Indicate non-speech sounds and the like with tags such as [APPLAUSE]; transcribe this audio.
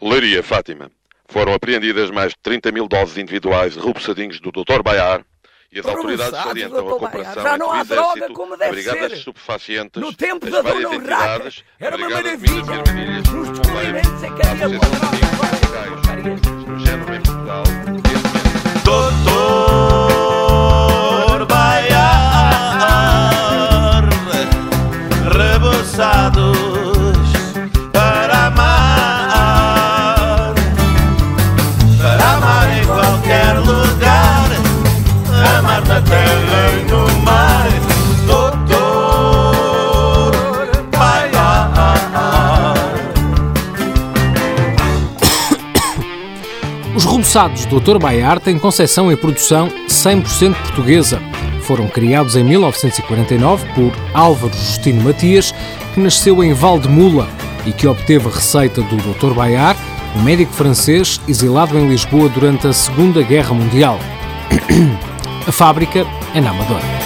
Leiria Fátima. Foram apreendidas mais de 30 mil doses individuais de rubessadinhos do Dr. Baiar e as autoridades salientam a cooperação Já não há droga como deve Brigadas ser. Estupefacientes, No tempo da Dona Urraca, era uma maravilha. Nos os despedimentos em que havia Bombeiros, Reboçados para amar. Para amar em qualquer lugar Amar na terra Os Reboçados Dr. Baiar têm concepção e produção 100% portuguesa. Foram criados em 1949 por Álvaro Justino Matias, que nasceu em Valdemula e que obteve a receita do Dr. Baiar, um médico francês exilado em Lisboa durante a Segunda Guerra Mundial. [CLEARS THROAT] A fábrica é na Amadora.